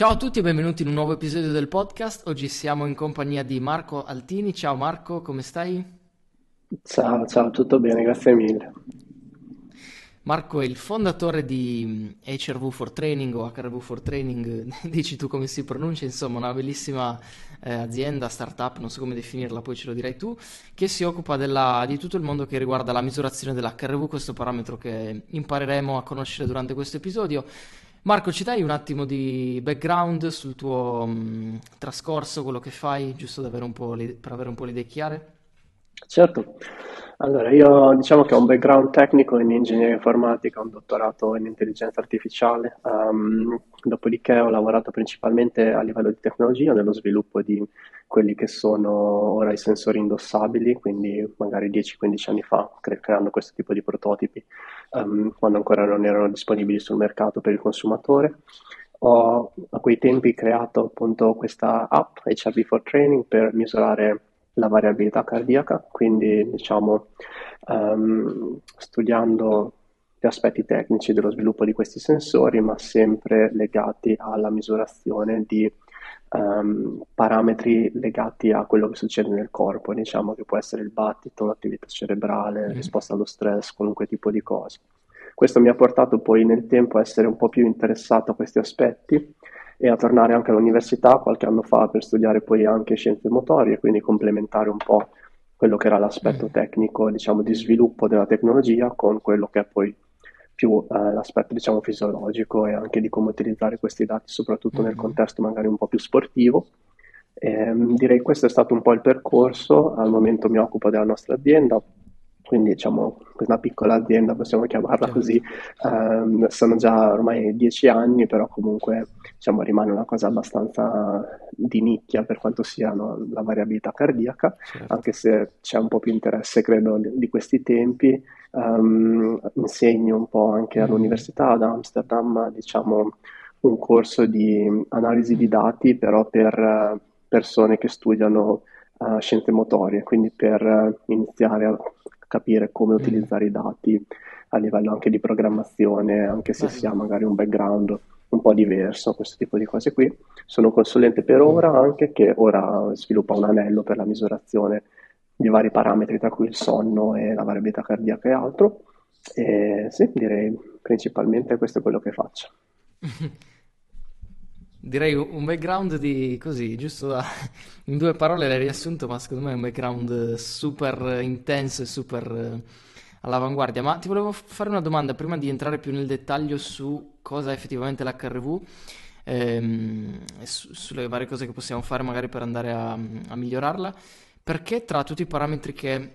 Ciao a tutti e benvenuti in un nuovo episodio del podcast. Oggi siamo in compagnia di Marco Altini. Ciao Marco, come stai? Ciao, ciao, tutto bene, grazie mille. Marco è il fondatore di HRV for Training o HRV for Training, dici tu come si pronuncia, insomma una bellissima eh, azienda, startup, non so come definirla, poi ce lo dirai tu, che si occupa della, di tutto il mondo che riguarda la misurazione dell'HRV, questo parametro che impareremo a conoscere durante questo episodio. Marco, ci dai un attimo di background sul tuo mh, trascorso, quello che fai, giusto avere le, per avere un po' le idee chiare? Certo, allora io diciamo che ho un background tecnico in ingegneria informatica, un dottorato in intelligenza artificiale, um, dopodiché ho lavorato principalmente a livello di tecnologia nello sviluppo di quelli che sono ora i sensori indossabili, quindi magari 10-15 anni fa, cre- creando questo tipo di prototipi, um, quando ancora non erano disponibili sul mercato per il consumatore. Ho a quei tempi creato appunto questa app, HRV for Training, per misurare la variabilità cardiaca, quindi diciamo um, studiando gli aspetti tecnici dello sviluppo di questi sensori, ma sempre legati alla misurazione di um, parametri legati a quello che succede nel corpo, diciamo che può essere il battito, l'attività cerebrale, mm. risposta allo stress, qualunque tipo di cosa. Questo mi ha portato poi nel tempo a essere un po' più interessato a questi aspetti e a tornare anche all'università qualche anno fa per studiare poi anche scienze motorie, quindi complementare un po' quello che era l'aspetto mm. tecnico, diciamo, di sviluppo della tecnologia con quello che è poi più eh, l'aspetto, diciamo, fisiologico e anche di come utilizzare questi dati, soprattutto nel mm. contesto magari un po' più sportivo. E, ehm, direi che questo è stato un po' il percorso, al momento mi occupo della nostra azienda, quindi diciamo una piccola azienda, possiamo chiamarla certo. così, um, sono già ormai dieci anni, però comunque diciamo, rimane una cosa abbastanza di nicchia per quanto sia no, la variabilità cardiaca, certo. anche se c'è un po' più interesse credo di, questi tempi. Um, insegno un po' anche mm. all'università ad Amsterdam, diciamo un corso di analisi di dati, però per persone che studiano uh, scienze motorie, quindi per uh, iniziare a capire come mm. utilizzare i dati a livello anche di programmazione, anche se si ha magari un background un po' diverso, questo tipo di cose qui. Sono consulente per ora anche che ora sviluppa un anello per la misurazione di vari parametri, tra cui il sonno e la variabilità cardiaca e altro. E sì, direi principalmente questo è quello che faccio. Direi un background di così, giusto da, in due parole l'hai riassunto, ma secondo me è un background super intenso e super eh, all'avanguardia. Ma ti volevo fare una domanda prima di entrare più nel dettaglio su cosa è effettivamente l'HRV ehm, e su, sulle varie cose che possiamo fare magari per andare a, a migliorarla. Perché tra tutti i parametri che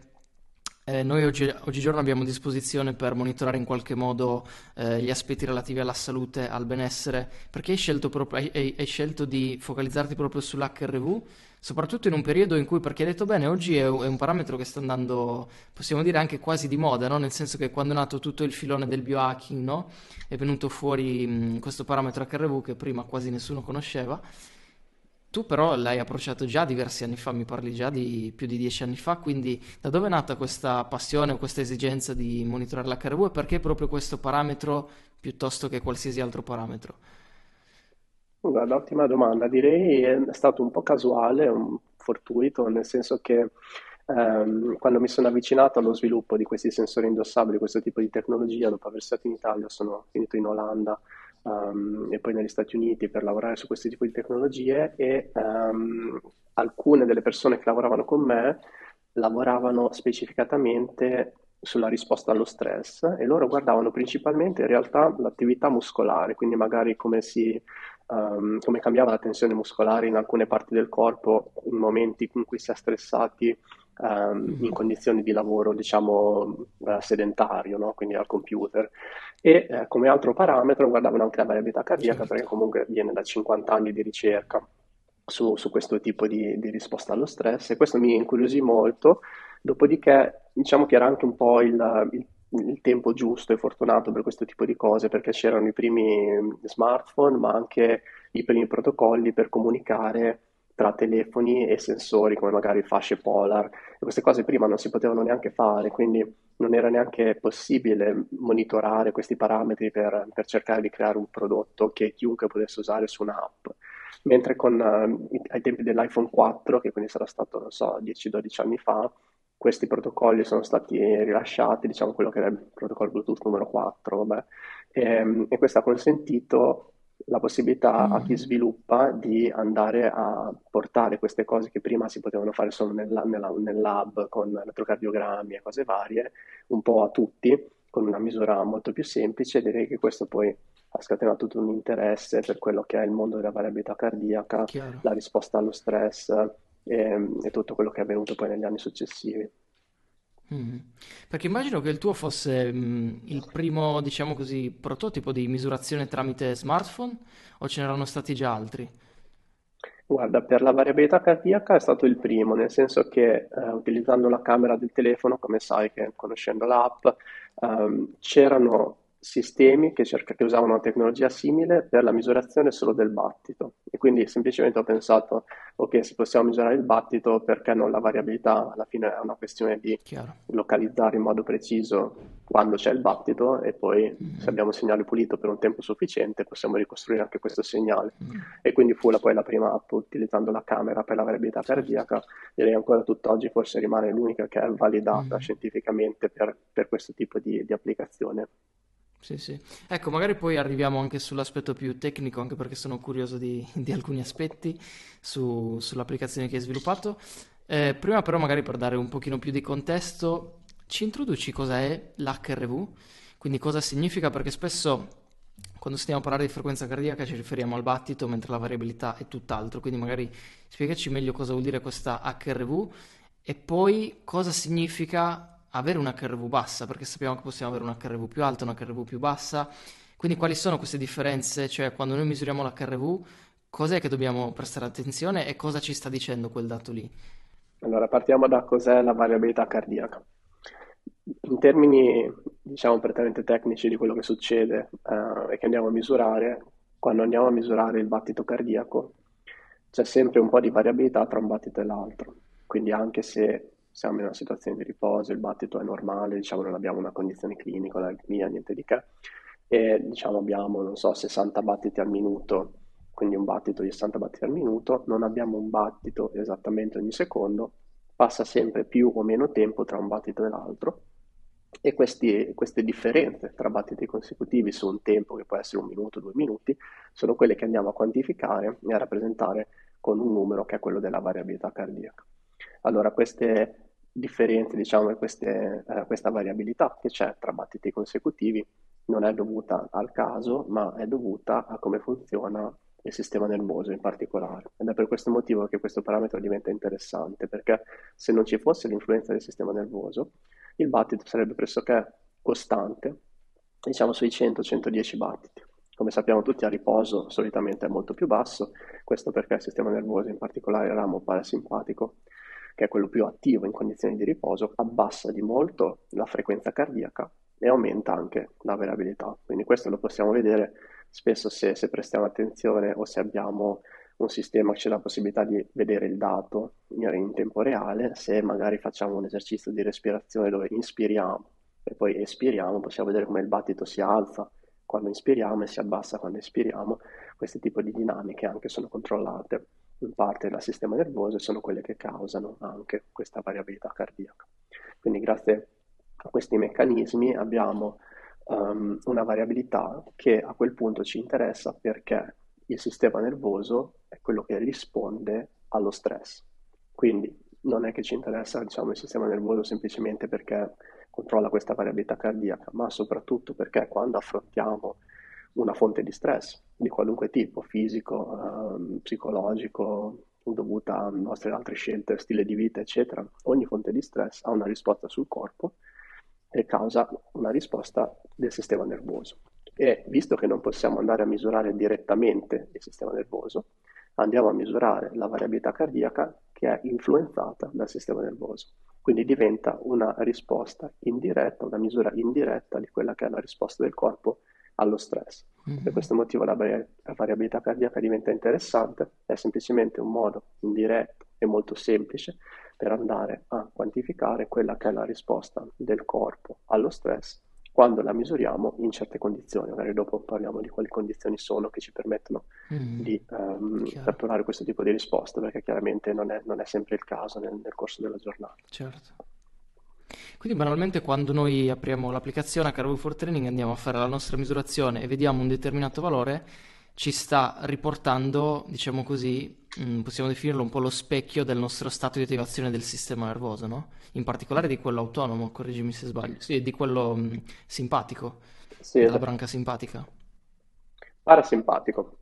eh, noi oggi, oggigiorno abbiamo a disposizione per monitorare in qualche modo eh, gli aspetti relativi alla salute, al benessere, perché hai scelto, proprio, hai, hai scelto di focalizzarti proprio sull'HRV, soprattutto in un periodo in cui, perché hai detto bene, oggi è, è un parametro che sta andando, possiamo dire, anche quasi di moda, no? nel senso che quando è nato tutto il filone del biohacking, no? è venuto fuori mh, questo parametro HRV che prima quasi nessuno conosceva tu però l'hai approcciato già diversi anni fa, mi parli già di più di dieci anni fa, quindi da dove è nata questa passione o questa esigenza di monitorare l'HRV e perché proprio questo parametro piuttosto che qualsiasi altro parametro? Guarda, ottima domanda, direi è stato un po' casuale, un fortuito, nel senso che ehm, quando mi sono avvicinato allo sviluppo di questi sensori indossabili, questo tipo di tecnologia, dopo aver stato in Italia, sono finito in Olanda um, e poi negli Stati Uniti per lavorare su questo tipo di tecnologie e um, alcune delle persone che lavoravano con me lavoravano specificatamente sulla risposta allo stress e loro guardavano principalmente in realtà l'attività muscolare, quindi magari come, si, um, come cambiava la tensione muscolare in alcune parti del corpo in momenti in cui si è stressati um, in condizioni di lavoro, diciamo, uh, sedentario, no? quindi al computer. E uh, come altro parametro guardavano anche la variabilità cardiaca, certo. perché comunque viene da 50 anni di ricerca su, su questo tipo di, di, risposta allo stress, e questo mi incuriosì molto. Dopodiché, diciamo che era anche un po' il, il il tempo giusto e fortunato per questo tipo di cose perché c'erano i primi smartphone ma anche i primi protocolli per comunicare tra telefoni e sensori come magari fasce polar e queste cose prima non si potevano neanche fare, quindi non era neanche possibile monitorare questi parametri per, per cercare di creare un prodotto che chiunque potesse usare su un'app. mentre con, eh, ai tempi dell'iPhone 4, che quindi sarà stato, non so, 10-12 anni fa, questi protocolli sono stati rilasciati, diciamo quello che era il protocollo Bluetooth numero 4, vabbè, e, e questo ha consentito la possibilità a chi Mm. sviluppa di andare a portare queste cose che prima si potevano fare solo nella- nella- nel lab con elettrocardiogrammi e cose varie, un po' a tutti, con una misura molto più semplice. Direi che questo poi ha scatenato tutto un interesse per quello che è il mondo della variabilità cardiaca, Chiaro. la risposta allo stress e, e tutto quello che è avvenuto poi negli anni successivi. Mm. Perché immagino che il tuo fosse mm, il primo, diciamo così, prototipo di misurazione tramite smartphone o ce n'erano stati già altri? Guarda, per la variabilità cardiaca è stato il primo, nel senso che eh, utilizzando la camera del telefono, come sai che conoscendo l'app, ehm, c'erano sistemi che, cerca- che usavano una tecnologia simile per la misurazione solo del battito. E quindi semplicemente ho pensato, ok, se possiamo misurare il battito, perché non la variabilità? Alla fine è una questione di Chiaro. localizzare in modo preciso quando c'è il battito e poi se Mm. abbiamo un segnale pulito per un tempo sufficiente possiamo ricostruire anche questo segnale. Mm. E quindi fu la, poi la prima app utilizzando la camera per la variabilità Certo. cardiaca, direi ancora tutt'oggi forse rimane l'unica che è validata Mm. scientificamente per, per questo tipo di, di applicazione. Sì, sì. Ecco, magari poi arriviamo anche sull'aspetto più tecnico, anche perché sono curioso di, di alcuni aspetti su- sull'applicazione che hai sviluppato. Eh, prima però magari per dare un pochino più di contesto, ci introduci cosa è l'HRV? Quindi cosa significa? Perché spesso quando stiamo a parlare di frequenza cardiaca ci riferiamo al battito, mentre la variabilità è tutt'altro. Quindi magari spiegaci meglio cosa vuol dire questa HRV e poi cosa significa avere una HRV bassa, perché sappiamo che possiamo avere una HRV più alta, una HRV più bassa. Quindi quali sono queste differenze? Cioè, quando noi misuriamo la HRV, cos'è che dobbiamo prestare attenzione e cosa ci sta dicendo quel dato lì? Allora, partiamo da cos'è la variabilità cardiaca. In termini, diciamo, prettamente tecnici di quello che succede eh, e che andiamo a misurare, quando andiamo a misurare il battito cardiaco, c'è sempre un po' di variabilità tra un battito e l'altro. Quindi anche se siamo in una situazione di riposo, il battito è normale, diciamo, non abbiamo una condizione clinica, un'aritmia, niente di che, e diciamo abbiamo, non so, 60 battiti al minuto, quindi un battito di 60 battiti al minuto, non abbiamo un battito esattamente ogni secondo, passa sempre più o meno tempo tra un battito e l'altro e questi- queste differenze tra battiti consecutivi su un tempo che può essere un minuto, due minuti, sono quelle che andiamo a quantificare e a rappresentare con un numero che è quello della variabilità cardiaca. Allora, queste differenze, diciamo, e queste, eh, questa variabilità che c'è tra battiti consecutivi non è dovuta al caso, ma è dovuta a come funziona il sistema nervoso in particolare. Ed è per questo motivo che questo parametro diventa interessante, perché se non ci fosse l'influenza del sistema nervoso, il battito sarebbe pressoché costante, diciamo sui 100-110 battiti. Come sappiamo tutti a riposo solitamente è molto più basso, questo perché il sistema nervoso, in particolare il ramo parasimpatico, che è quello più attivo in condizioni di riposo, abbassa di molto la frequenza cardiaca e aumenta anche la variabilità. Quindi questo lo possiamo vedere spesso se, se prestiamo attenzione o se abbiamo un sistema che dà la possibilità di vedere il dato in tempo reale, se magari facciamo un esercizio di respirazione dove inspiriamo e poi espiriamo, possiamo vedere come il battito si alza quando inspiriamo e si abbassa quando espiriamo. Questi tipi di dinamiche anche sono controllate in parte dal sistema nervoso e sono quelle che causano anche questa variabilità cardiaca. Quindi grazie a questi meccanismi abbiamo um, una variabilità che a quel punto ci interessa perché il sistema nervoso è quello che risponde allo stress. Quindi non è che ci interessa diciamo, il sistema nervoso semplicemente perché controlla questa variabilità cardiaca, ma soprattutto perché quando affrontiamo una fonte di stress di qualunque tipo, fisico, eh, psicologico, dovuta a nostre altre scelte, stile di vita, eccetera, ogni fonte di stress ha una risposta sul corpo e causa una risposta del sistema nervoso. E visto che non possiamo andare a misurare direttamente il sistema nervoso, andiamo a misurare la variabilità cardiaca che è influenzata dal sistema nervoso. Quindi diventa una risposta indiretta, una misura indiretta di quella che è la risposta del corpo allo stress. Mm-hmm. Per questo motivo la, la variabilità cardiaca diventa interessante, è semplicemente un modo indiretto e molto semplice per andare a quantificare quella che è la risposta del corpo allo stress quando la misuriamo in certe condizioni. Magari dopo parliamo di quali condizioni sono che ci permettono Mm, di chiaro, catturare questo tipo di risposta, perché chiaramente non è, non è sempre il caso nel, nel corso della giornata. certo. Quindi banalmente quando noi apriamo l'applicazione HRV for Training andiamo a fare la nostra misurazione e vediamo un determinato valore, ci sta riportando, diciamo così, mm, possiamo definirlo un po' lo specchio del nostro stato di attivazione del sistema nervoso, no? In particolare di quello autonomo, correggimi se sbaglio, sì, di quello mm, simpatico, Sì, della esatto. branca simpatica. Parasimpatico.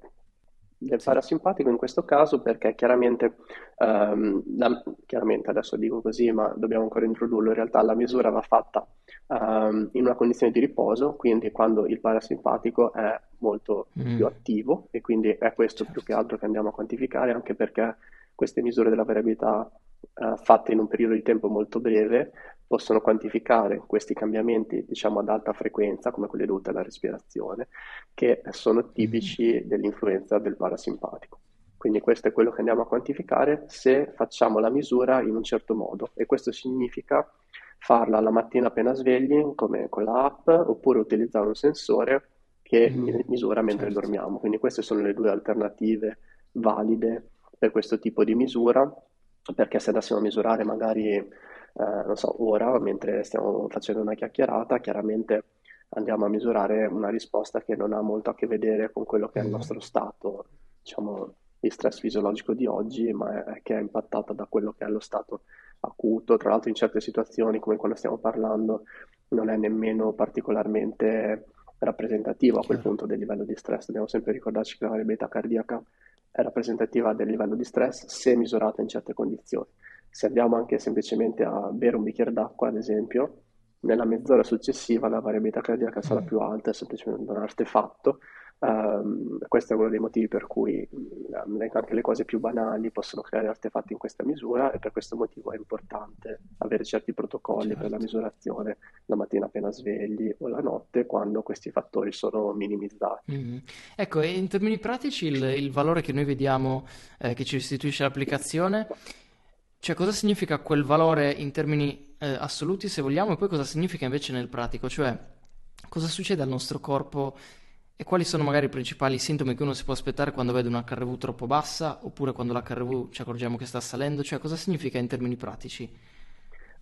Del parasimpatico in questo caso perché chiaramente, ehm, la- chiaramente adesso dico così, ma dobbiamo ancora introdurlo, in realtà la misura va fatta ehm, in una condizione di riposo, quindi quando il parasimpatico è molto più Mm, attivo e quindi è questo più che certo. altro che andiamo a quantificare, anche perché queste misure della variabilità eh, fatte in un periodo di tempo molto breve possono quantificare questi cambiamenti, diciamo, ad alta frequenza, come quelli dovuti alla respirazione che sono Mm, tipici dell'influenza del parasimpatico. Quindi questo è quello che andiamo a quantificare se facciamo la misura in un certo modo e questo significa farla la mattina appena svegli, come con l'app, oppure utilizzare un sensore che mi- misura mentre certo. dormiamo. Quindi queste sono le due alternative valide per questo tipo di misura, perché se andassimo a misurare magari, eh, non so, ora, mentre stiamo facendo una chiacchierata, chiaramente andiamo a misurare una risposta che non ha molto a che vedere con quello che è il Mm, nostro stato, diciamo, di stress fisiologico di oggi, ma è, che è impattata da quello che è lo stato acuto. Tra l'altro in certe situazioni, come quando stiamo parlando, non è nemmeno particolarmente rappresentativo a quel chiaro. punto del livello di stress. Dobbiamo sempre ricordarci che la variabilità cardiaca è rappresentativa del livello di stress se misurata in certe condizioni. Se andiamo anche semplicemente a bere un bicchiere d'acqua, ad esempio, nella mezz'ora successiva la variabilità cardiaca sarà Mm, più alta, è semplicemente un artefatto. Ehm, questo è uno dei motivi per cui mh, anche le cose più banali possono creare artefatti in questa misura e per questo motivo è importante avere certi protocolli per la certo. misurazione la mattina appena svegli o la notte quando questi fattori sono minimizzati. Mhm. Ecco, in termini pratici il, il valore che noi vediamo eh, che ci restituisce l'applicazione, cioè cosa significa quel valore in termini eh, assoluti se vogliamo e poi cosa significa invece nel pratico, cioè cosa succede al nostro corpo e quali sono magari i principali sintomi che uno si può aspettare quando vede una HRV troppo bassa oppure quando la HRV ci accorgiamo che sta salendo, cioè cosa significa in termini pratici?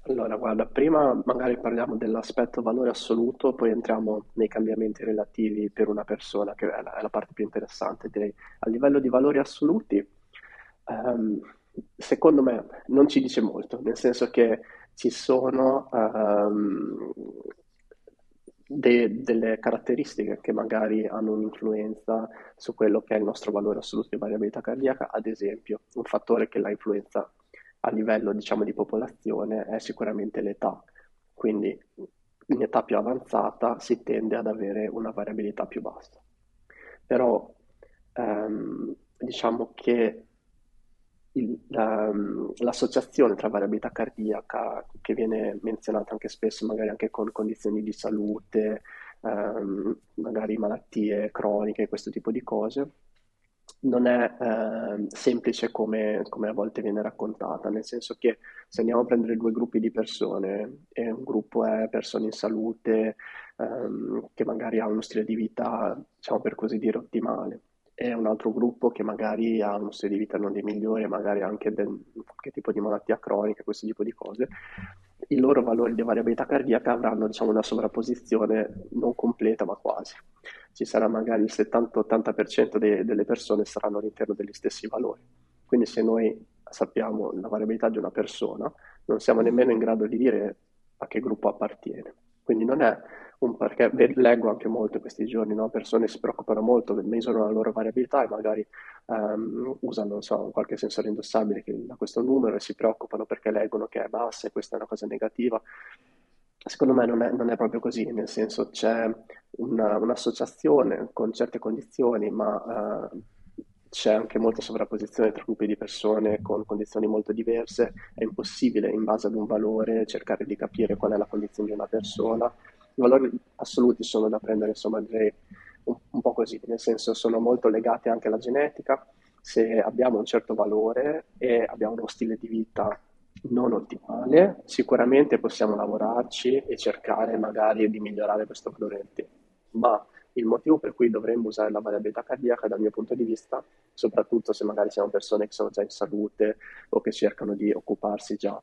Allora, guarda, prima magari parliamo dell'aspetto valore assoluto, poi entriamo nei cambiamenti relativi per una persona, che è la, è la parte più interessante, direi. A livello di valori assoluti, ehm, secondo me non ci dice molto, nel senso che ci sono ehm, de- delle caratteristiche che magari hanno un'influenza su quello che è il nostro valore assoluto di variabilità cardiaca, ad esempio, un fattore che la influenza a livello, diciamo, di popolazione è sicuramente l'età. Quindi in età più avanzata si tende ad avere una variabilità più bassa. Però ehm, diciamo che il- la- l'associazione tra variabilità cardiaca, che viene menzionata anche spesso, magari anche con condizioni di salute, ehm, magari malattie croniche, questo tipo di cose, non è ehm, semplice come, come a volte viene raccontata, nel senso che se andiamo a prendere due gruppi di persone e un gruppo è persone in salute, ehm, che magari ha uno stile di vita, diciamo per così dire, ottimale, e un altro gruppo che magari ha uno stile di vita non dei migliori, magari anche del, qualche tipo di malattia cronica, questo tipo di cose, i loro valori di variabilità cardiaca avranno, diciamo, una sovrapposizione non completa, ma quasi. Ci sarà magari il 70-80% de- delle persone saranno all'interno degli stessi valori. Quindi se noi sappiamo la variabilità di una persona, non siamo nemmeno in grado di dire a che gruppo appartiene. Quindi non è perché leggo anche molto questi giorni, no? Persone si preoccupano molto, misurano la loro variabilità e magari ehm, usano, so, qualche sensore indossabile che dà questo numero e si preoccupano perché leggono che è bassa e questa è una cosa negativa. Secondo me non è, non è proprio così, nel senso c'è una- un'associazione con certe condizioni, ma eh, c'è anche molta sovrapposizione tra gruppi di persone con condizioni molto diverse. È impossibile, in base ad un valore, cercare di capire qual è la condizione di una persona. I valori assoluti sono da prendere, insomma, direi un, un po' così, nel senso sono molto legati anche alla genetica. Se abbiamo un certo valore e abbiamo uno stile di vita non ottimale, sicuramente possiamo lavorarci e cercare magari di migliorare questo valore ma il motivo per cui dovremmo usare la variabilità cardiaca dal mio punto di vista, soprattutto se magari siamo persone che sono già in salute o che cercano di occuparsi già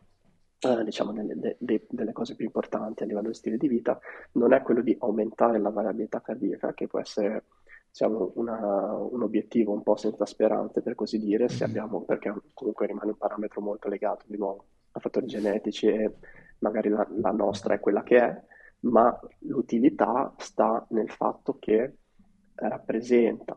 eh, diciamo delle, de- de- delle cose più importanti a livello di stile di vita, non è quello di aumentare la variabilità cardiaca, che può essere diciamo, una- un obiettivo un po' senza speranze, per così dire, se Mhm. abbiamo, perché comunque rimane un parametro molto legato di nuovo a fattori genetici e magari la, la nostra è quella che è, ma l'utilità sta nel fatto che rappresenta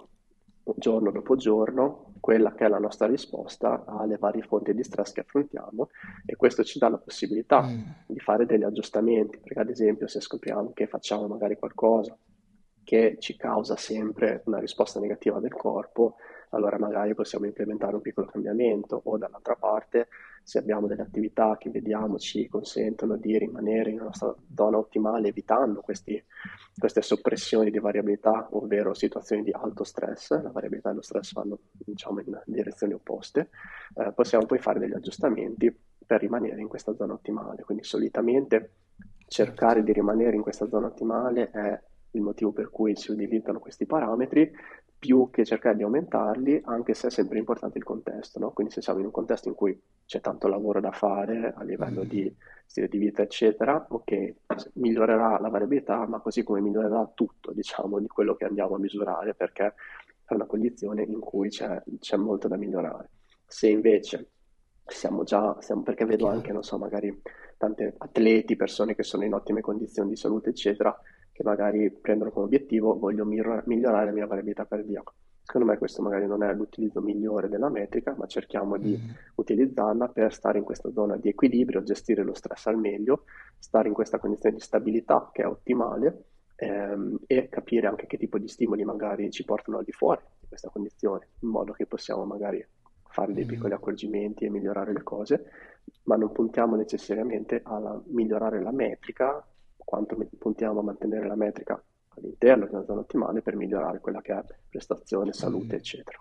giorno dopo giorno quella che è la nostra risposta alle varie fonti di stress che affrontiamo e questo ci dà la possibilità Mm. di fare degli aggiustamenti, perché ad esempio se scopriamo che facciamo magari qualcosa che ci causa sempre una risposta negativa del corpo, allora magari possiamo implementare un piccolo cambiamento o dall'altra parte se abbiamo delle attività che vediamo ci consentono di rimanere nella nostra zona ottimale evitando questi- queste soppressioni di variabilità, ovvero situazioni di alto stress, la variabilità e lo stress vanno diciamo in direzioni opposte, eh, possiamo poi fare degli aggiustamenti per rimanere in questa zona ottimale. Quindi solitamente cercare di rimanere in questa zona ottimale è il motivo per cui si utilizzano questi parametri, più che cercare di aumentarli, anche se è sempre importante il contesto, no? Quindi se siamo in un contesto in cui c'è tanto lavoro da fare a livello Mm. di stile di vita, eccetera, ok, migliorerà la variabilità, ma così come migliorerà tutto, diciamo, di quello che andiamo a misurare, perché è una condizione in cui c'è c'è molto da migliorare. Se invece siamo già, siamo- perché vedo anche, non so, magari tanti atleti, persone che sono in ottime condizioni di salute, eccetera, che magari prendono come obiettivo voglio miglior- migliorare la mia variabilità cardiaca. Secondo me questo magari non è l'utilizzo migliore della metrica, ma cerchiamo di Mm. utilizzarla per stare in questa zona di equilibrio, gestire lo stress al meglio, stare in questa condizione di stabilità che è ottimale ehm, e capire anche che tipo di stimoli magari ci portano al di fuori di questa condizione, in modo che possiamo magari fare dei Mm. piccoli accorgimenti e migliorare le cose, ma non puntiamo necessariamente a migliorare la metrica, quanto puntiamo a mantenere la metrica all'interno di una zona ottimale per migliorare quella che è prestazione, salute, Mm. eccetera.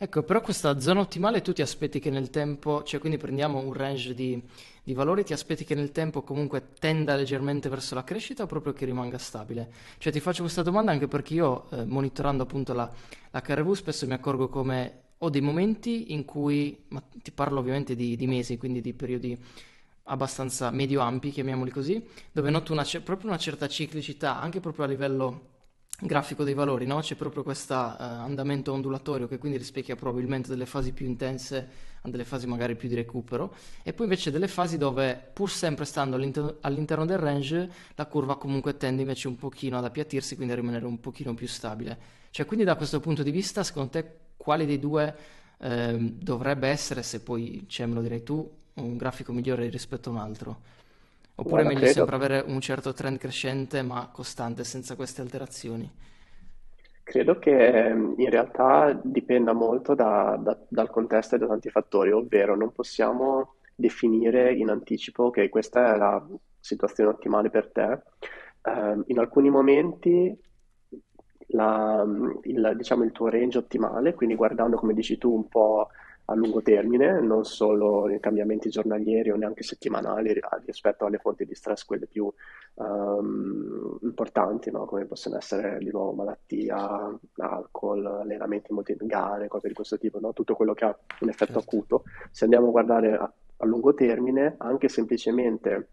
Ecco, però questa zona ottimale tu ti aspetti che nel tempo, cioè quindi prendiamo un range di, di valori, ti aspetti che nel tempo comunque tenda leggermente verso la crescita o proprio che rimanga stabile? Cioè ti faccio questa domanda anche perché io, eh, monitorando appunto la, la KRV, spesso mi accorgo come ho dei momenti in cui, ma ti parlo ovviamente di, di mesi, quindi di periodi abbastanza medio-ampi, chiamiamoli così, dove noto una proprio una certa ciclicità, anche proprio a livello grafico dei valori, no? C'è proprio questo andamento ondulatorio che quindi rispecchia probabilmente delle fasi più intense delle fasi magari più di recupero, e poi invece delle fasi dove, pur sempre stando all'inter- all'interno del range, la curva comunque tende invece un pochino ad appiattirsi, quindi a rimanere un pochino più stabile. Cioè, quindi da questo punto di vista, secondo te, quale dei due ehm, dovrebbe essere, se poi ce me lo direi tu, un grafico migliore rispetto a un altro? Oppure è Guarda, meglio sempre credo, avere un certo trend crescente ma costante, senza queste alterazioni? Credo che ehm, in realtà dipenda molto da- da- dal contesto e da tanti fattori, ovvero non possiamo definire in anticipo che questa è la situazione ottimale per te. Ehm, in alcuni momenti la- il, diciamo, il tuo range ottimale, quindi guardando come dici tu un po' a lungo termine, non solo i cambiamenti giornalieri o neanche settimanali ri- rispetto alle fonti di stress, quelle più ehm, importanti, no? Come possono essere di nuovo malattia, alcol, allenamenti molto in gare, cose di questo tipo, no? Tutto quello che ha un effetto Certo. acuto. Se andiamo a guardare a, a lungo termine, anche semplicemente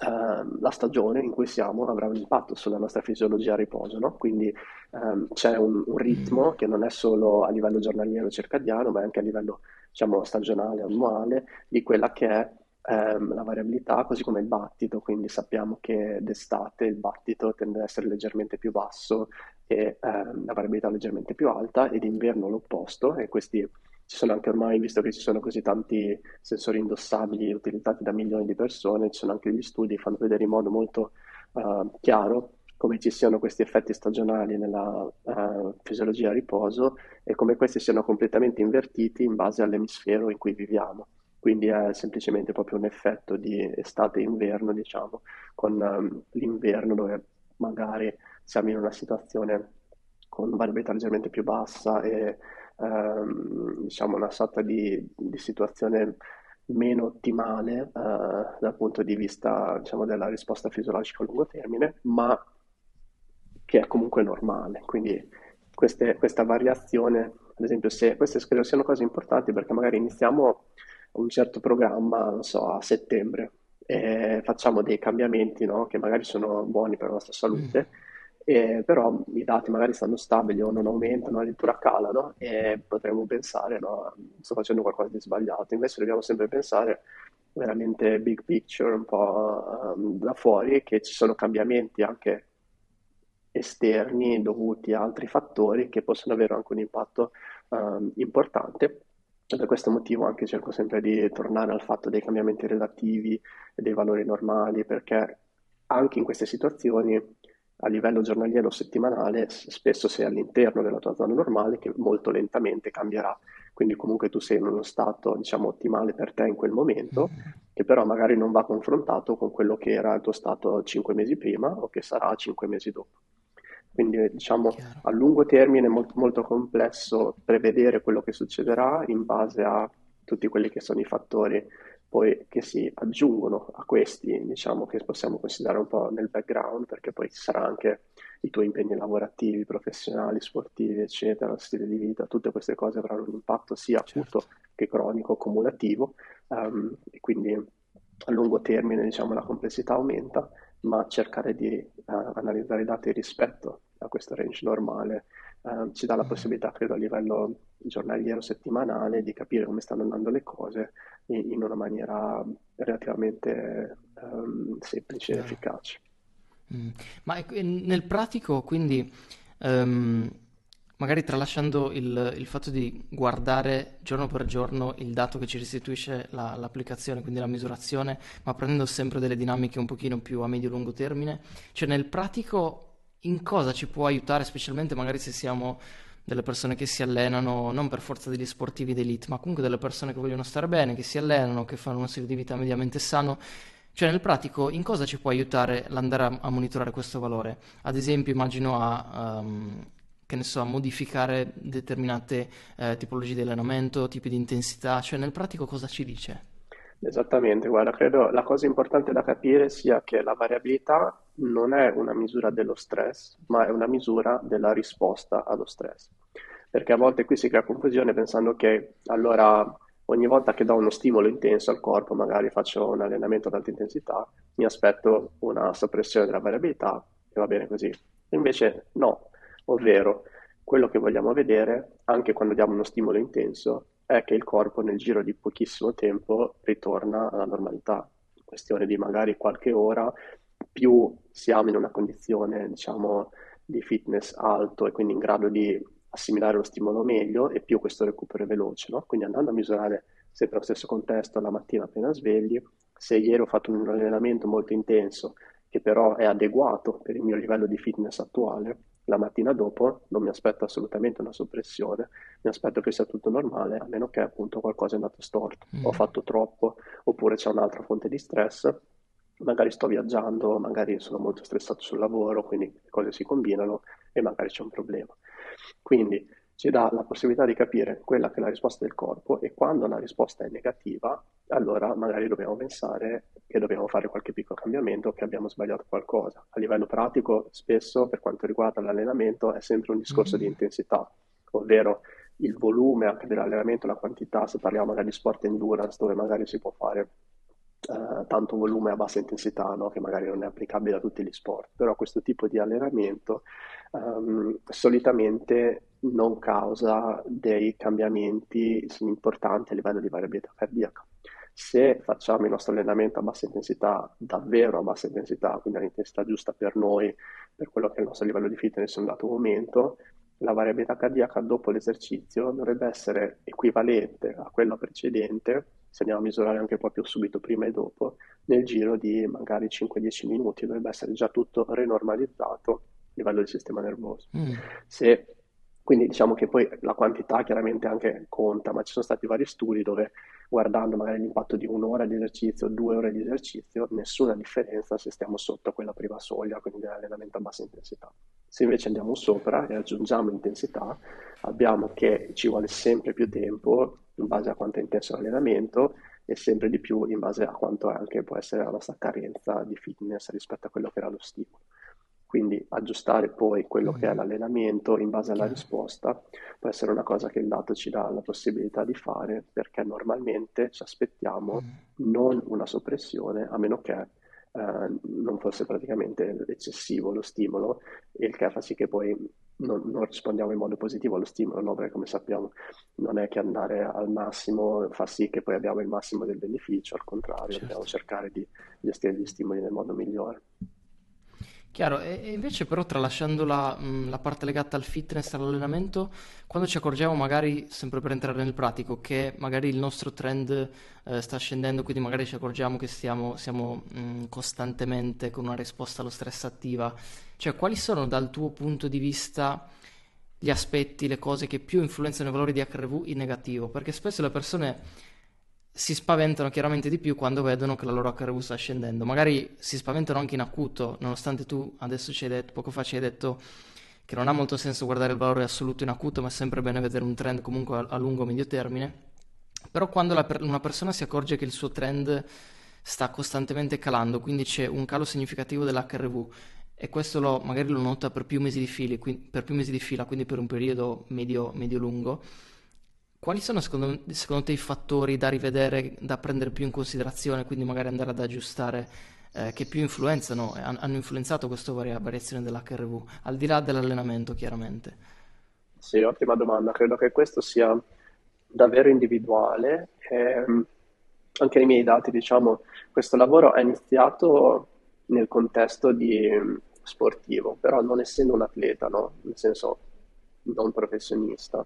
ehm, la stagione in cui siamo avrà un impatto sulla nostra fisiologia a riposo, no? Quindi ehm, c'è un, un Mm, ritmo che non è solo a livello giornaliero circadiano, ma anche a livello, diciamo, stagionale, annuale, di quella che è ehm, la variabilità, così come il battito. Quindi sappiamo che d'estate il battito tende ad essere leggermente più basso e ehm, la variabilità leggermente più alta, ed d'inverno l'opposto, e questi ci sono anche ormai, visto che ci sono così tanti sensori indossabili utilizzati da milioni di persone, ci sono anche degli studi che fanno vedere in modo molto eh, chiaro come ci siano questi effetti stagionali nella eh, fisiologia a riposo e come questi siano completamente invertiti in base all'emisfero in cui viviamo. Quindi è semplicemente proprio un effetto di estate e inverno, diciamo, con ehm, l'inverno dove magari siamo in una situazione con variabilità leggermente più bassa e ehm, diciamo una sorta di, di situazione meno ottimale eh, dal punto di vista, diciamo, della risposta fisiologica a lungo termine, ma che è comunque normale. Quindi queste- questa variazione, ad esempio, se queste credo siano cose importanti perché magari iniziamo un certo programma, non so, a settembre e facciamo dei cambiamenti, no, che magari sono buoni per la nostra Mm, salute, e però i dati magari stanno stabili o non aumentano, addirittura calano e potremmo pensare, no, sto facendo qualcosa di sbagliato. Invece dobbiamo sempre pensare veramente big picture, un po' ehm, da fuori, che ci sono cambiamenti anche esterni dovuti a altri fattori che possono avere anche un impatto ehm, importante. Per questo motivo anche cerco sempre di tornare al fatto dei cambiamenti relativi e dei valori normali, perché anche in queste situazioni a livello giornaliero settimanale, spesso sei all'interno della tua zona normale che molto lentamente cambierà. Quindi comunque tu sei in uno stato, diciamo, ottimale per te in quel momento, mm, che però magari non va confrontato con quello che era il tuo stato cinque mesi prima o che sarà cinque mesi dopo. Quindi diciamo chiaro. a lungo termine è molto, molto complesso prevedere quello che succederà in base a tutti quelli che sono i fattori poi che si aggiungono a questi, diciamo che possiamo considerare un po' nel background, perché poi ci sarà anche i tuoi impegni lavorativi, professionali, sportivi, eccetera, stile di vita, tutte queste cose avranno un impatto sia Certo. acuto che cronico, cumulativo, ehm, e quindi a lungo termine, diciamo, la complessità aumenta, ma cercare di eh, analizzare i dati rispetto a questo range normale eh, ci dà la Mm. possibilità, credo, a livello giornaliero, settimanale, di capire come stanno andando le cose in, in una maniera relativamente ehm, semplice Chiaro. efficace. Mm. Ma ecco, e nel pratico, quindi, ehm, magari tralasciando il, il fatto di guardare giorno per giorno il dato che ci restituisce la- l'applicazione, quindi la misurazione, ma prendendo sempre delle dinamiche un pochino più a medio-lungo termine, cioè nel pratico in cosa ci può aiutare, specialmente magari se siamo delle persone che si allenano, non per forza degli sportivi d'elite, ma comunque delle persone che vogliono stare bene, che si allenano, che fanno uno stile di vita mediamente sano. Cioè, nel pratico, in cosa ci può aiutare l'andare a, a monitorare questo valore? Ad esempio, immagino a, ehm, che ne so, a modificare determinate eh, tipologie di allenamento, tipi di intensità. Cioè, nel pratico cosa ci dice? Esattamente, guarda, credo la cosa importante da capire sia che la variabilità non è una misura dello stress, ma è una misura della risposta allo stress. Perché a volte qui si crea confusione pensando che allora ogni volta che do uno stimolo intenso al corpo, magari faccio un allenamento ad alta intensità, mi aspetto una soppressione della variabilità e va bene così. Invece no, ovvero quello che vogliamo vedere, anche quando diamo uno stimolo intenso, è che il corpo nel giro di pochissimo tempo ritorna alla normalità. Questione di magari qualche ora, più siamo in una condizione, diciamo, di fitness alto e quindi in grado di assimilare lo stimolo meglio e più questo recupero è veloce, no? Quindi andando a misurare sempre nello stesso contesto la mattina appena svegli, se ieri ho fatto un allenamento molto intenso che però è adeguato per il mio livello di fitness attuale, la mattina dopo non mi aspetto assolutamente una soppressione, mi aspetto che sia tutto normale, a meno che appunto qualcosa è andato storto, ho Mm, fatto troppo, oppure c'è un'altra fonte di stress, magari sto viaggiando, magari sono molto stressato sul lavoro, quindi le cose si combinano e magari c'è un problema. Quindi ci dà la possibilità di capire quella che è la risposta del corpo e quando la risposta è negativa, allora magari dobbiamo pensare che dobbiamo fare qualche piccolo cambiamento, che abbiamo sbagliato qualcosa. A livello pratico, spesso per quanto riguarda l'allenamento è sempre un discorso di mm, intensità, ovvero il volume anche dell'allenamento, la quantità, se parliamo magari di sport endurance dove magari si può fare eh, tanto volume a bassa intensità, no? Che magari non è applicabile a tutti gli sport, però questo tipo di allenamento ehm, solitamente non causa dei cambiamenti importanti a livello di variabilità cardiaca. Se facciamo il nostro allenamento a bassa intensità, davvero a bassa intensità, quindi all'intensità giusta per noi, per quello che è il nostro livello di fitness in un dato momento, la variabilità cardiaca dopo l'esercizio dovrebbe essere equivalente a quella precedente, se andiamo a misurare anche proprio subito prima e dopo, nel giro di magari 5-10 minuti, dovrebbe essere già tutto renormalizzato livello del sistema nervoso. mm, Se, quindi diciamo che poi la quantità chiaramente anche conta, ma ci sono stati vari studi dove guardando magari l'impatto di un'ora di esercizio, due ore di esercizio, nessuna differenza se stiamo sotto quella prima soglia, quindi dell'allenamento a bassa intensità. Se invece andiamo sopra e aggiungiamo intensità, abbiamo che ci vuole sempre più tempo, in base a quanto è intenso l'allenamento, e sempre di più in base a quanto anche può essere la nostra carenza di fitness rispetto a quello che era lo stimolo. Quindi aggiustare poi quello che è Mm, l'allenamento in base alla risposta può essere una cosa che il dato ci dà la possibilità di fare perché normalmente ci aspettiamo Mm, non una soppressione a meno che eh, non fosse praticamente eccessivo lo stimolo, il che fa sì che poi non, non rispondiamo in modo positivo allo stimolo, no? Perché come sappiamo non è che andare al massimo fa sì che poi abbiamo il massimo del beneficio, al contrario, dobbiamo certo. cercare di gestire gli stimoli nel modo migliore. Chiaro, e invece però tralasciando la, la parte legata al fitness all'allenamento, quando ci accorgiamo magari, sempre per entrare nel pratico, che magari il nostro trend eh, sta scendendo, quindi magari ci accorgiamo che stiamo, siamo mh, costantemente con una risposta allo stress attiva, cioè quali sono dal tuo punto di vista gli aspetti, le cose che più influenzano i valori di HRV in negativo? Perché spesso le persone si spaventano chiaramente di più quando vedono che la loro HRV sta scendendo. Magari si spaventano anche in acuto, nonostante tu adesso ci hai detto, poco fa ci hai detto che non ha molto senso guardare il valore assoluto in acuto, ma è sempre bene vedere un trend comunque a, lungo o medio termine. Però quando per- una persona si accorge che il suo trend sta costantemente calando, quindi c'è un calo significativo dell'HRV e questo lo, magari lo nota per più mesi di fila, per più mesi di fila, quindi per un periodo medio, medio-lungo, quali sono secondo, secondo te i fattori da rivedere, da prendere più in considerazione, quindi magari andare ad aggiustare, eh, che più influenzano, eh, han- hanno influenzato questa varia- variazione dell'HRV, al di là dell'allenamento chiaramente? Sì, ottima domanda. Credo che questo sia davvero individuale. Ehm, anche nei miei dati, diciamo, questo lavoro è iniziato nel contesto di sportivo, però non essendo un atleta, no? Nel senso non professionista,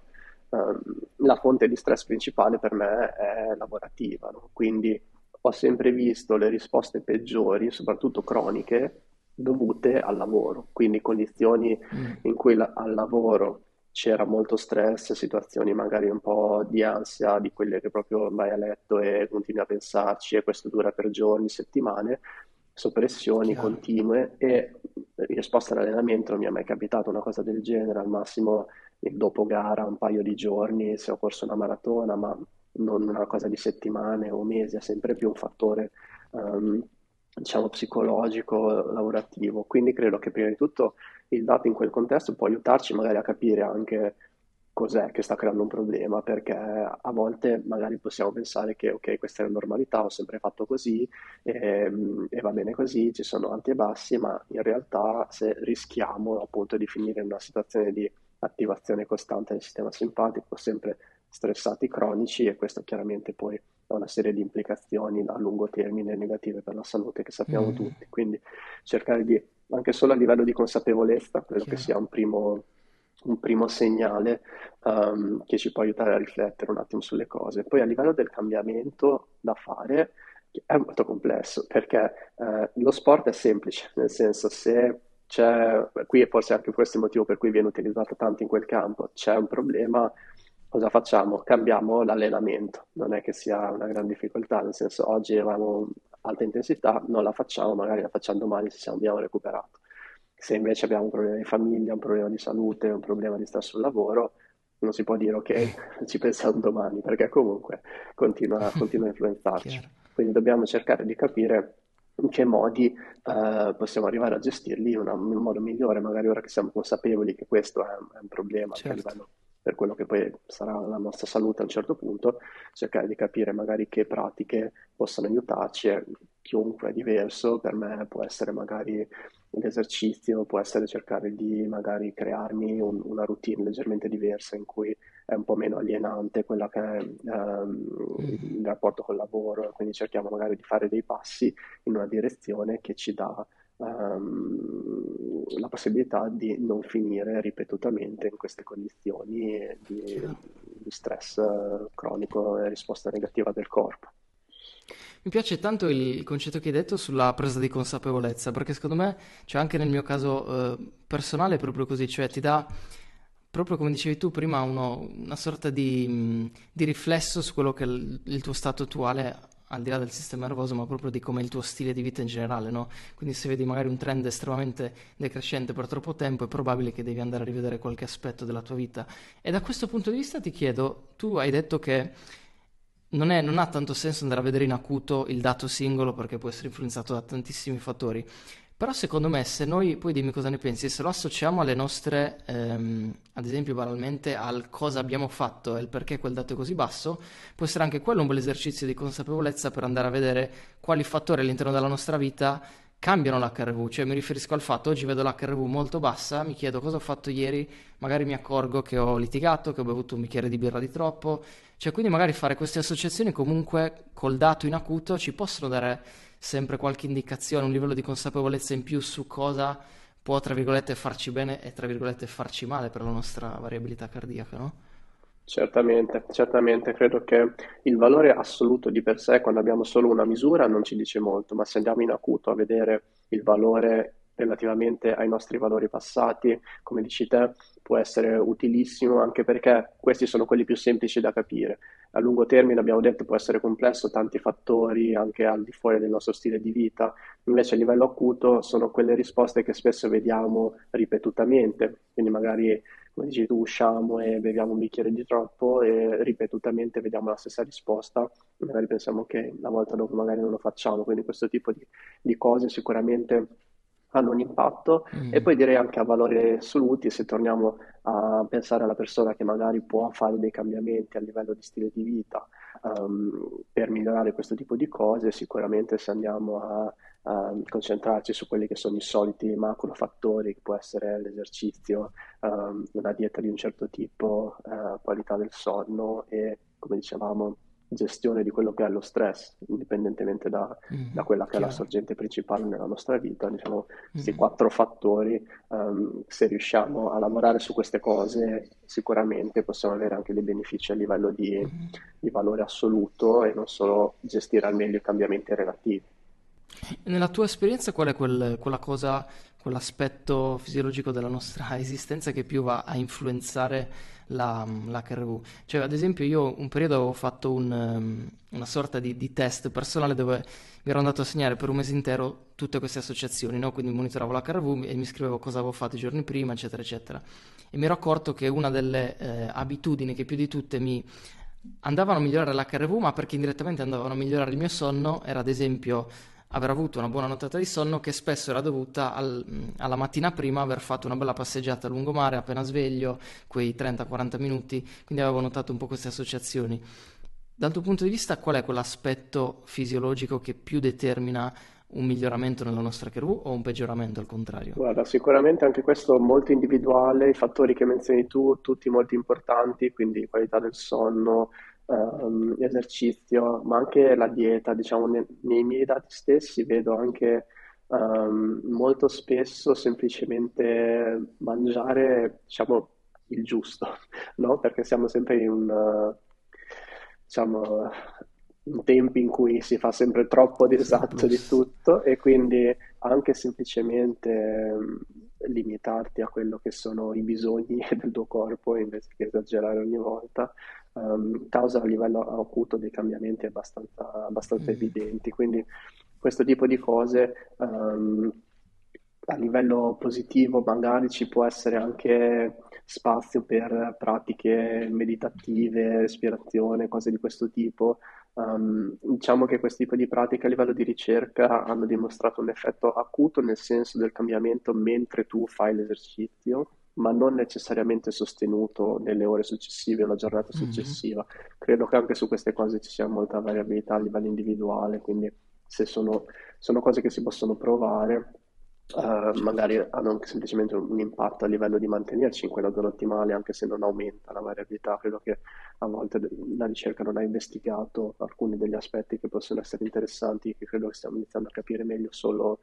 ehm, la fonte di stress principale per me è lavorativa, no? Quindi ho sempre visto le risposte peggiori, soprattutto croniche, dovute al lavoro, quindi condizioni Mm, in cui la- al lavoro c'era molto stress, situazioni magari un po' di ansia, di quelle che proprio vai a letto e continui a pensarci e questo dura per giorni, settimane, soppressioni chiaro. continue e in risposta all'allenamento non mi è mai capitato una cosa del genere, al massimo dopo gara un paio di giorni se ho corso una maratona, ma non una cosa di settimane o mesi, è sempre più un fattore ehm, diciamo psicologico, lavorativo. Quindi credo che prima di tutto il dato in quel contesto può aiutarci magari a capire anche cos'è che sta creando un problema, perché a volte magari possiamo pensare che ok, questa è la normalità, ho sempre fatto così e, e va bene così, ci sono alti e bassi, ma in realtà se rischiamo appunto di finire in una situazione di attivazione costante del sistema simpatico, sempre stressati cronici e questo chiaramente poi ha una serie di implicazioni a lungo termine negative per la salute che sappiamo Mm, tutti. Quindi cercare di, anche solo a livello di consapevolezza, credo che sia un primo, un primo segnale ehm, che ci può aiutare a riflettere un attimo sulle cose. Poi a livello del cambiamento da fare è molto complesso perché eh, lo sport è semplice, nel senso se c'è, qui è forse anche questo il motivo per cui viene utilizzato tanto in quel campo, c'è un problema, cosa facciamo? Cambiamo l'allenamento, non è che sia una gran difficoltà, nel senso oggi avevamo alta intensità, non la facciamo, magari la facciamo domani se siamo- abbiamo recuperato. Se invece abbiamo un problema di famiglia, un problema di salute, un problema di stress sul lavoro, non si può dire ok, ci pensiamo domani, perché comunque continua, continua a influenzarci. Quindi dobbiamo cercare di capire in che modi eh, possiamo arrivare a gestirli in, una- in un modo migliore, magari ora che siamo consapevoli che questo è, un è un problema anche a Certo. livello per quello che poi sarà la nostra salute a un certo punto, cercare di capire magari che pratiche possono aiutarci. e Chiunque è diverso, per me può essere magari l'esercizio, può essere cercare di magari crearmi un- una routine leggermente diversa in cui è un po' meno alienante quella che è Mm, il rapporto col lavoro, quindi cerchiamo magari di fare dei passi in una direzione che ci dà ehm, la possibilità di non finire ripetutamente in queste condizioni di, di stress eh, cronico e risposta negativa del corpo. Mi piace tanto il, concetto che hai detto sulla presa di consapevolezza, perché secondo me, cioè anche nel mio caso eh, personale è proprio così, cioè ti dà, proprio come dicevi tu prima, uno- una sorta di, mh, di riflesso su quello che è il, il tuo stato attuale, al di là del sistema nervoso, ma proprio di come il tuo stile di vita in generale, no? Quindi se vedi magari un trend estremamente decrescente per troppo tempo, è probabile che devi andare a rivedere qualche aspetto della tua vita. E da questo punto di vista ti chiedo, tu hai detto che non è- non ha tanto senso andare a vedere in acuto il dato singolo perché può essere influenzato da tantissimi fattori. Però secondo me se noi, poi dimmi cosa ne pensi, se lo associamo alle nostre, ehm, ad esempio banalmente al cosa abbiamo fatto e il perché quel dato è così basso, può essere anche quello un bel esercizio di consapevolezza per andare a vedere quali fattori all'interno della nostra vita cambiano l'HRV, cioè mi riferisco al fatto, oggi vedo l'HRV molto bassa, mi chiedo cosa ho fatto ieri, magari mi accorgo che ho litigato, che ho bevuto un bicchiere di birra di troppo, cioè quindi magari fare queste associazioni comunque col dato in acuto ci possono dare sempre qualche indicazione, un livello di consapevolezza in più su cosa può, tra virgolette, farci bene e, tra virgolette, farci male per la nostra variabilità cardiaca, no? Certamente, certamente, credo che il valore assoluto di per sé, quando abbiamo solo una misura, non ci dice molto, ma se andiamo in acuto a vedere il valore relativamente ai nostri valori passati, come dici te, può essere utilissimo anche perché questi sono quelli più semplici da capire. A lungo termine, abbiamo detto, può essere complesso, tanti fattori anche al di fuori del nostro stile di vita, invece a livello acuto sono quelle risposte che spesso vediamo ripetutamente, quindi magari come dici tu, usciamo e beviamo un bicchiere di troppo e ripetutamente vediamo la stessa risposta, magari pensiamo che la volta dopo magari non lo facciamo, quindi questo tipo di, di cose sicuramente hanno un impatto e Mm. poi direi anche a valori assoluti, se torniamo a pensare alla persona che magari può fare dei cambiamenti a livello di stile di vita, ehm, per migliorare questo tipo di cose, sicuramente se andiamo a, a concentrarci su quelli che sono i soliti macrofattori, che può essere l'esercizio, ehm, una dieta di un certo tipo, eh, qualità del sonno e, come dicevamo, gestione di quello che è lo stress, indipendentemente da, da Mhm. quella che è la Chiaro. sorgente principale nella nostra vita, diciamo, questi Mhm. quattro fattori, ehm, se riusciamo a lavorare su queste cose, sicuramente possiamo avere anche dei benefici a livello di, Mhm. di valore assoluto e non solo gestire al meglio i cambiamenti relativi. Nella tua esperienza, qual è quel- quella cosa, quell'aspetto fisiologico della nostra esistenza che più va a influenzare la, l'HRV? Cioè, ad esempio, io un periodo avevo fatto un, ehm, una sorta di, di test personale dove mi ero andato a segnare per un mese intero tutte queste associazioni, no? Quindi monitoravo l'HRV e mi scrivevo cosa avevo fatto i giorni prima, eccetera, eccetera. E mi ero accorto che una delle eh, abitudini che più di tutte mi andavano a migliorare l'HRV, ma perché indirettamente andavano a migliorare il mio sonno, era ad esempio aver avuto una buona nottata di sonno che spesso era dovuta al- mh, alla mattina prima aver fatto una bella passeggiata a lungomare appena sveglio, quei 30-40 minuti, quindi avevo notato un po' queste associazioni. Dal tuo punto di vista, qual è quell'aspetto fisiologico che più determina un miglioramento nella nostra HRV o un peggioramento al contrario? Guarda, sicuramente anche questo molto individuale, i fattori che menzioni tu, tutti molto importanti, quindi qualità del sonno, ehm, esercizio, ma anche la dieta, diciamo, ne- nei miei dati stessi vedo anche ehm, molto spesso semplicemente mangiare, diciamo, il giusto, no? Perché siamo sempre in un, diciamo, in tempi in cui si fa sempre troppo di esatto di tutto e quindi anche semplicemente ehm, limitarti a quello che sono i bisogni del tuo corpo invece che esagerare ogni volta, ehm, causa a livello acuto dei cambiamenti abbastanza, abbastanza Mm, evidenti. Quindi questo tipo di cose ehm, a livello positivo magari ci può essere anche spazio per pratiche meditative, respirazione, cose di questo tipo. Um, diciamo che questo tipo di pratiche a livello di ricerca hanno dimostrato un effetto acuto nel senso del cambiamento mentre tu fai l'esercizio, ma non necessariamente sostenuto nelle ore successive o la giornata mhm, successiva. Credo che anche su queste cose ci sia molta variabilità a livello individuale, quindi se sono, sono cose che si possono provare, eh, magari hanno anche semplicemente un, un impatto a livello di mantenerci in quella zona ottimale, anche se non aumenta la variabilità. Credo che a volte la ricerca non ha investigato alcuni degli aspetti che possono essere interessanti, che credo che stiamo iniziando a capire meglio solo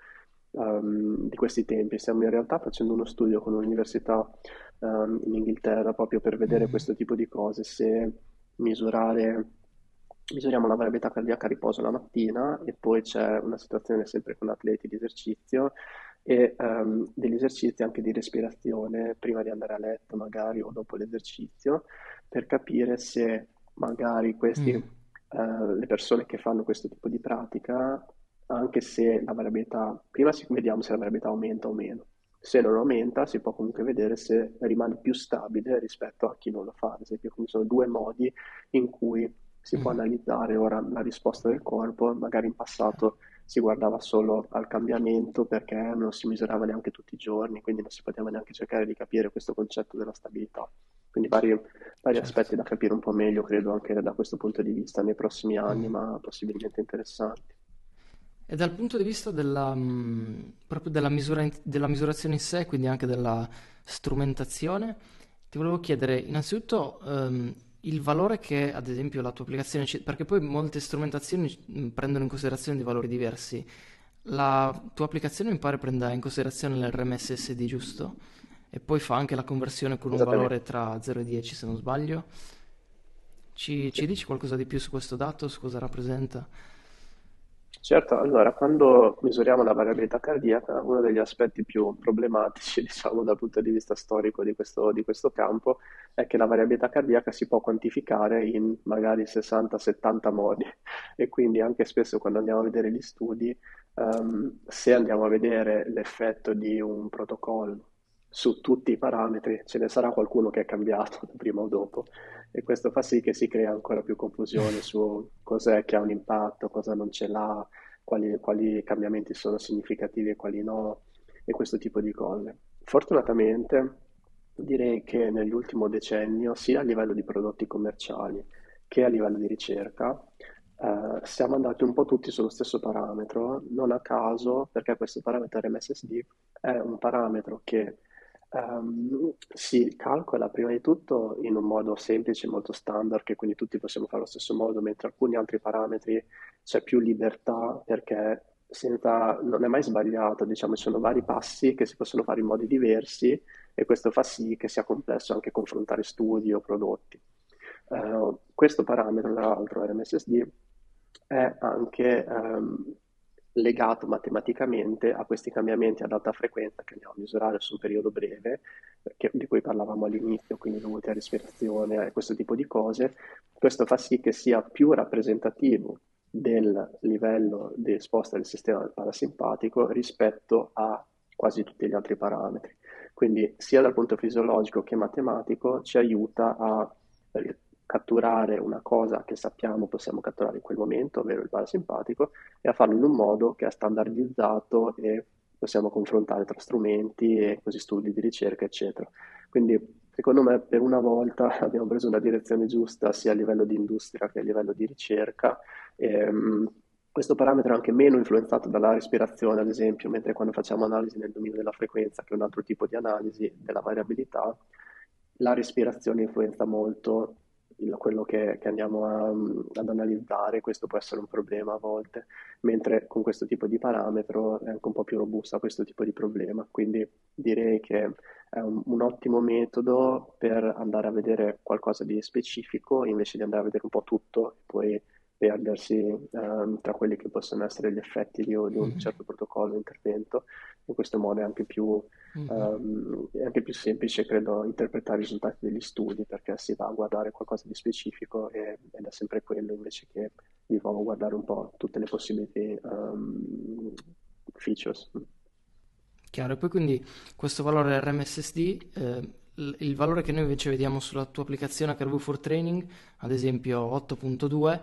ehm, di questi tempi. Stiamo in realtà facendo uno studio con un'università ehm, in Inghilterra proprio per vedere mhm, questo tipo di cose, se misurare, misuriamo la variabilità cardiaca a riposo la mattina e poi c'è una situazione sempre con atleti di esercizio e ehm, degli esercizi anche di respirazione prima di andare a letto magari o dopo l'esercizio per capire se magari questi, mm, eh, le persone che fanno questo tipo di pratica, anche se la variabilità, prima si- vediamo se la variabilità aumenta o meno. Se non aumenta, si può comunque vedere se rimane più stabile rispetto a chi non lo fa. Ad esempio, quindi sono due modi in cui si può Mhm. analizzare ora la risposta del corpo, magari in passato si guardava solo al cambiamento perché non si misurava neanche tutti i giorni, quindi non si poteva neanche cercare di capire questo concetto della stabilità. Quindi vari, vari Certo. aspetti da capire un po' meglio, credo, anche da questo punto di vista nei prossimi anni, Mhm. ma possibilmente interessanti. E dal punto di vista della, mh, proprio della misura in- della misurazione in sé, quindi anche della strumentazione, ti volevo chiedere innanzitutto ehm, il valore che ad esempio la tua applicazione, ci- perché poi molte strumentazioni mh, prendono in considerazione dei valori diversi. La tua applicazione mi pare prenda in considerazione l'RMS SD, giusto? E poi fa anche la conversione con un Esattamente. valore tra 0 e 10, se non sbaglio. Ci, Sì. ci dici qualcosa di più su questo dato, su cosa rappresenta? Certo, allora, quando misuriamo la variabilità cardiaca, uno degli aspetti più problematici, diciamo, dal punto di vista storico di questo, di questo campo, è che la variabilità cardiaca si può quantificare in magari 60-70 modi. E quindi anche spesso quando andiamo a vedere gli studi, ehm, se andiamo a vedere l'effetto di un protocollo su tutti i parametri, ce ne sarà qualcuno che è cambiato prima o dopo e questo fa sì che si crea ancora più confusione su cos'è che ha un impatto, cosa non ce l'ha, quali, quali cambiamenti sono significativi e quali no, e questo tipo di cose. Fortunatamente direi che nell'ultimo decennio, sia a livello di prodotti commerciali che a livello di ricerca, eh, siamo andati un po' tutti sullo stesso parametro, non a caso, perché questo parametro RMSSD è un parametro che ehm, si calcola prima di tutto in un modo semplice, molto standard, che quindi tutti possiamo fare allo stesso modo, mentre alcuni altri parametri c'è più libertà perché senza- non è mai sbagliato, diciamo, ci sono vari passi che si possono fare in modi diversi e questo fa sì che sia complesso anche confrontare studi o prodotti. Eh, questo parametro, tra l'altro, RMSSD, è anche ehm, legato matematicamente a questi cambiamenti ad alta frequenza che andiamo a misurare su un periodo breve, che- di cui parlavamo all'inizio, quindi dovuti a respirazione e questo tipo di cose. Questo fa sì che sia più rappresentativo del livello di risposta del sistema parasimpatico rispetto a quasi tutti gli altri parametri. Quindi sia dal punto fisiologico che matematico ci aiuta a catturare una cosa che sappiamo possiamo catturare in quel momento, ovvero il parasimpatico, e a farlo in un modo che è standardizzato e possiamo confrontare tra strumenti e così studi di ricerca, eccetera. Quindi secondo me per una volta abbiamo preso una direzione giusta sia a livello di industria che a livello di ricerca. Ehm, questo parametro è anche meno influenzato dalla respirazione, ad esempio, mentre quando facciamo analisi nel dominio della frequenza, che è un altro tipo di analisi della variabilità, la respirazione influenza molto il- quello che, che andiamo a- ad analizzare, questo può essere un problema a volte, mentre con questo tipo di parametro è anche un po' più robusto a questo tipo di problema. Quindi direi che è un, un ottimo metodo per andare a vedere qualcosa di specifico invece di andare a vedere un po' tutto e poi perdersi ehm, tra quelli che possono essere gli effetti di, di un Mhm, certo protocollo, intervento. In questo modo è anche più mhm. Ehm, è anche più semplice, credo, interpretare i risultati degli studi perché si va a guardare qualcosa di specifico e- ed è sempre quello invece che di nuovo guardare un po' tutte le possibili ehm, features. Chiaro, e poi quindi questo valore RMSSD, eh, il il valore che noi invece vediamo sulla tua applicazione HRV for Training, ad esempio 8.2,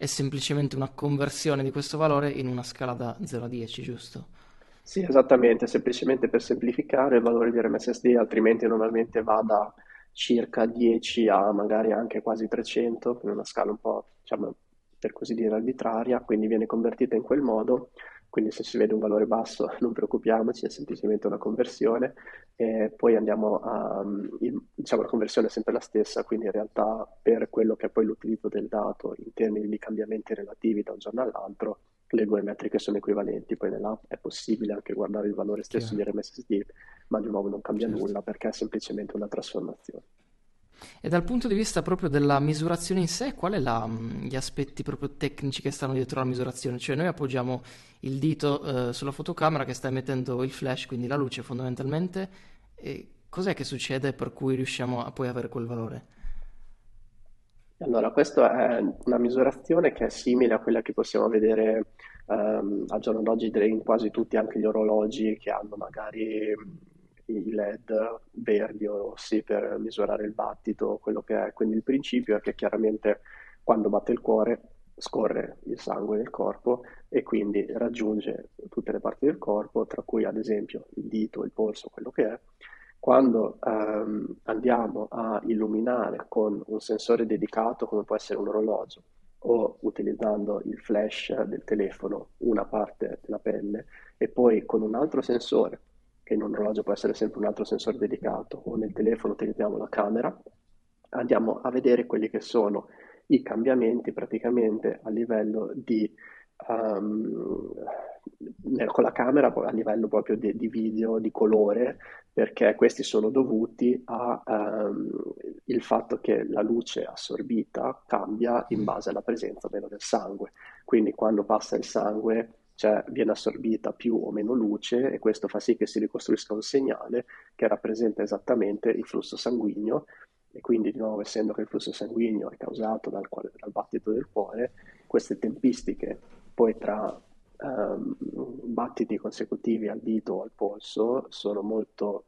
è semplicemente una conversione di questo valore in una scala da 0 a 10, giusto? Sì, esattamente, semplicemente per semplificare il valore di RMSSD, altrimenti normalmente va da circa 10 a magari anche quasi 300, in una scala un po', diciamo, per così dire, arbitraria, quindi viene convertita in quel modo, quindi se si vede un valore basso non preoccupiamoci, è semplicemente una conversione, e poi andiamo a, il- diciamo, la conversione è sempre la stessa, quindi in realtà per quello che è poi l'utilizzo del dato in termini di cambiamenti relativi da un giorno all'altro, le due metriche sono equivalenti, poi nell'app è possibile anche guardare il valore stesso di Chiaro, RMSD, ma di nuovo non cambia certo. nulla perché è semplicemente una trasformazione. E dal punto di vista proprio della misurazione in sé, qual è la, mh, gli aspetti proprio tecnici che stanno dietro la misurazione? Cioè noi appoggiamo il dito eh, sulla fotocamera che sta emettendo il flash, quindi la luce fondamentalmente, e cos'è che succede per cui riusciamo a poi avere quel valore? Allora, questa è una misurazione che è simile a quella che possiamo vedere ehm, al giorno d'oggi in quasi tutti anche gli orologi che hanno magari i LED verdi o rossi per misurare il battito, quello che è. Quindi il principio è che chiaramente quando batte il cuore scorre il sangue nel corpo e quindi raggiunge tutte le parti del corpo, tra cui ad esempio il dito, il polso, quello che è. Quando ehm, andiamo a illuminare con un sensore dedicato, come può essere un orologio, o utilizzando il flash del telefono una parte della pelle e poi con un altro sensore, che in un orologio può essere sempre un altro sensore dedicato, o nel telefono utilizziamo la camera, andiamo a vedere quelli che sono i cambiamenti praticamente a livello di um, con la camera a livello proprio di, di, video, di colore, perché questi sono dovuti al um, fatto che la luce assorbita cambia in base alla presenza o meno del sangue. Quindi quando passa il sangue cioè viene assorbita più o meno luce e questo fa sì che si ricostruisca un segnale che rappresenta esattamente il flusso sanguigno e quindi di nuovo essendo che il flusso sanguigno è causato dal, dal battito del cuore, queste tempistiche poi tra um, battiti consecutivi al dito o al polso sono molto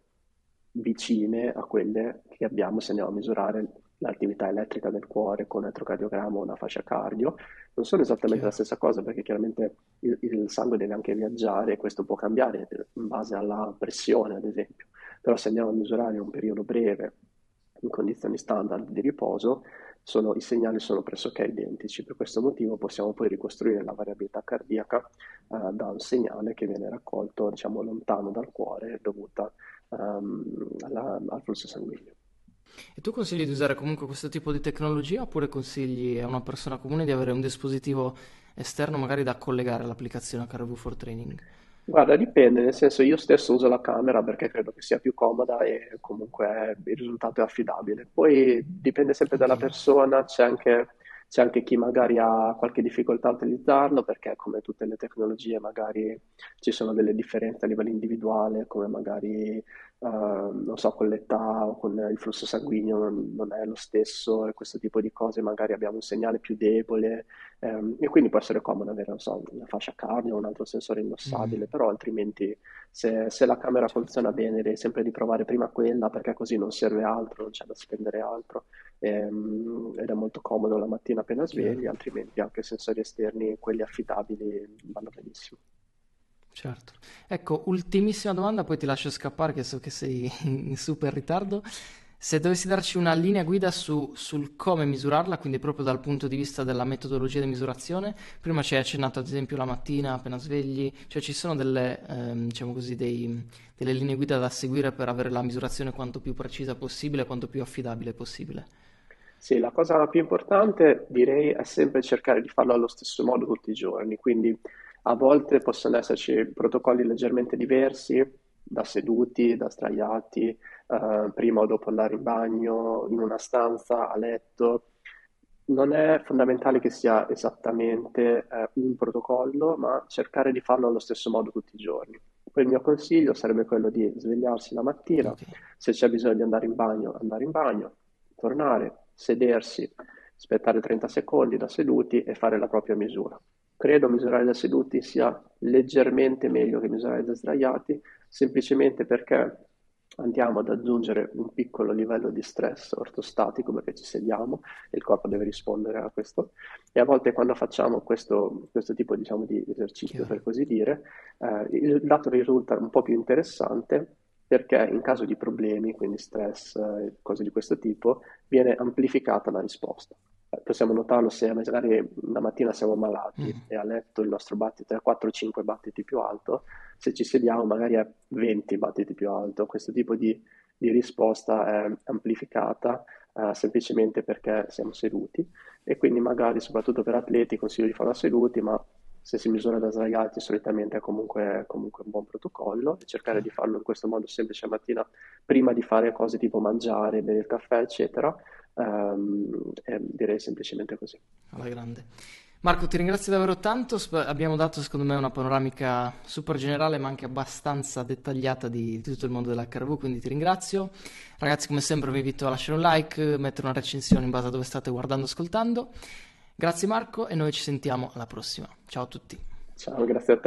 vicine a quelle che abbiamo se andiamo a misurare l'attività elettrica del cuore con un elettrocardiogramma o una fascia cardio. Non sono esattamente Chiaro. la stessa cosa perché chiaramente il, il, sangue deve anche viaggiare e questo può cambiare in base alla pressione, ad esempio. Però se andiamo a misurare un periodo breve in condizioni standard di riposo, sono, i segnali sono pressoché identici. Per questo motivo possiamo poi ricostruire la variabilità cardiaca eh, da un segnale che viene raccolto diciamo, lontano dal cuore dovuta um, alla, al flusso sanguigno. E tu consigli di usare comunque questo tipo di tecnologia oppure consigli a una persona comune di avere un dispositivo esterno magari da collegare all'applicazione HRV for Training? Guarda, dipende, nel senso io stesso uso la camera perché credo che sia più comoda e comunque il risultato è affidabile. Poi dipende sempre dalla persona, c'è anche, c'è anche chi magari ha qualche difficoltà a utilizzarlo perché come tutte le tecnologie magari ci sono delle differenze a livello individuale, come magari Uh, non so, con l'età o con il flusso sanguigno non, non, è lo stesso e questo tipo di cose, magari abbiamo un segnale più debole um, e quindi può essere comodo avere, so, una fascia cardio o un altro sensore indossabile, mm. però altrimenti se, se, la camera funziona bene devi sempre di provare prima quella perché così non serve altro, non c'è da spendere altro e, um, ed è molto comodo la mattina appena svegli, altrimenti anche sensori esterni, quelli affidabili, vanno benissimo. Certo. Ecco, ultimissima domanda, poi ti lascio scappare che so che sei in super ritardo. Se dovessi darci una linea guida su, sul come misurarla, quindi proprio dal punto di vista della metodologia di misurazione, prima ci hai accennato ad esempio la mattina appena svegli, cioè ci sono delle, ehm, diciamo così, dei, delle linee guida da seguire per avere la misurazione quanto più precisa possibile, quanto più affidabile possibile. Sì, la cosa più importante direi è sempre cercare di farlo allo stesso modo tutti i giorni, quindi a volte possono esserci protocolli leggermente diversi, da seduti, da sdraiati, eh, prima o dopo andare in bagno, in una stanza, a letto. Non è fondamentale che sia esattamente eh, un protocollo, ma cercare di farlo allo stesso modo tutti i giorni. Poi il mio consiglio sarebbe quello di svegliarsi la mattina, okay. se c'è bisogno di andare in bagno, andare in bagno, tornare, sedersi, aspettare 30 secondi da seduti e fare la propria misura. Credo misurare da seduti sia leggermente meglio che misurare da sdraiati, semplicemente perché andiamo ad aggiungere un piccolo livello di stress ortostatico perché ci sediamo e il corpo deve rispondere a questo e a volte quando facciamo questo, questo tipo diciamo, di esercizio Chiaro. per così dire eh, il dato risulta un po' più interessante perché in caso di problemi, quindi stress eh, cose di questo tipo, viene amplificata la risposta possiamo notarlo se magari una mattina siamo malati mm. e a letto il nostro battito è 4-5 battiti più alto, se ci sediamo magari è 20 battiti più alto. Questo tipo di, di risposta è amplificata uh, semplicemente perché siamo seduti e quindi magari soprattutto per atleti consiglio di farlo seduti, ma se si misura da sdraiati solitamente è comunque, comunque, un buon protocollo e cercare di farlo in questo modo semplice la mattina prima di fare cose tipo mangiare, bere il caffè, eccetera, Um, direi semplicemente così. Alla grande. Marco, ti ringrazio davvero tanto. Abbiamo dato, secondo me, una panoramica super generale, ma anche abbastanza dettagliata di, di tutto il mondo dell'HRV, quindi ti ringrazio. Ragazzi, come sempre, vi invito a lasciare un like, mettere una recensione in base a dove state guardando ascoltando. Grazie Marco e noi ci sentiamo alla prossima. Ciao a tutti. Ciao, grazie a te.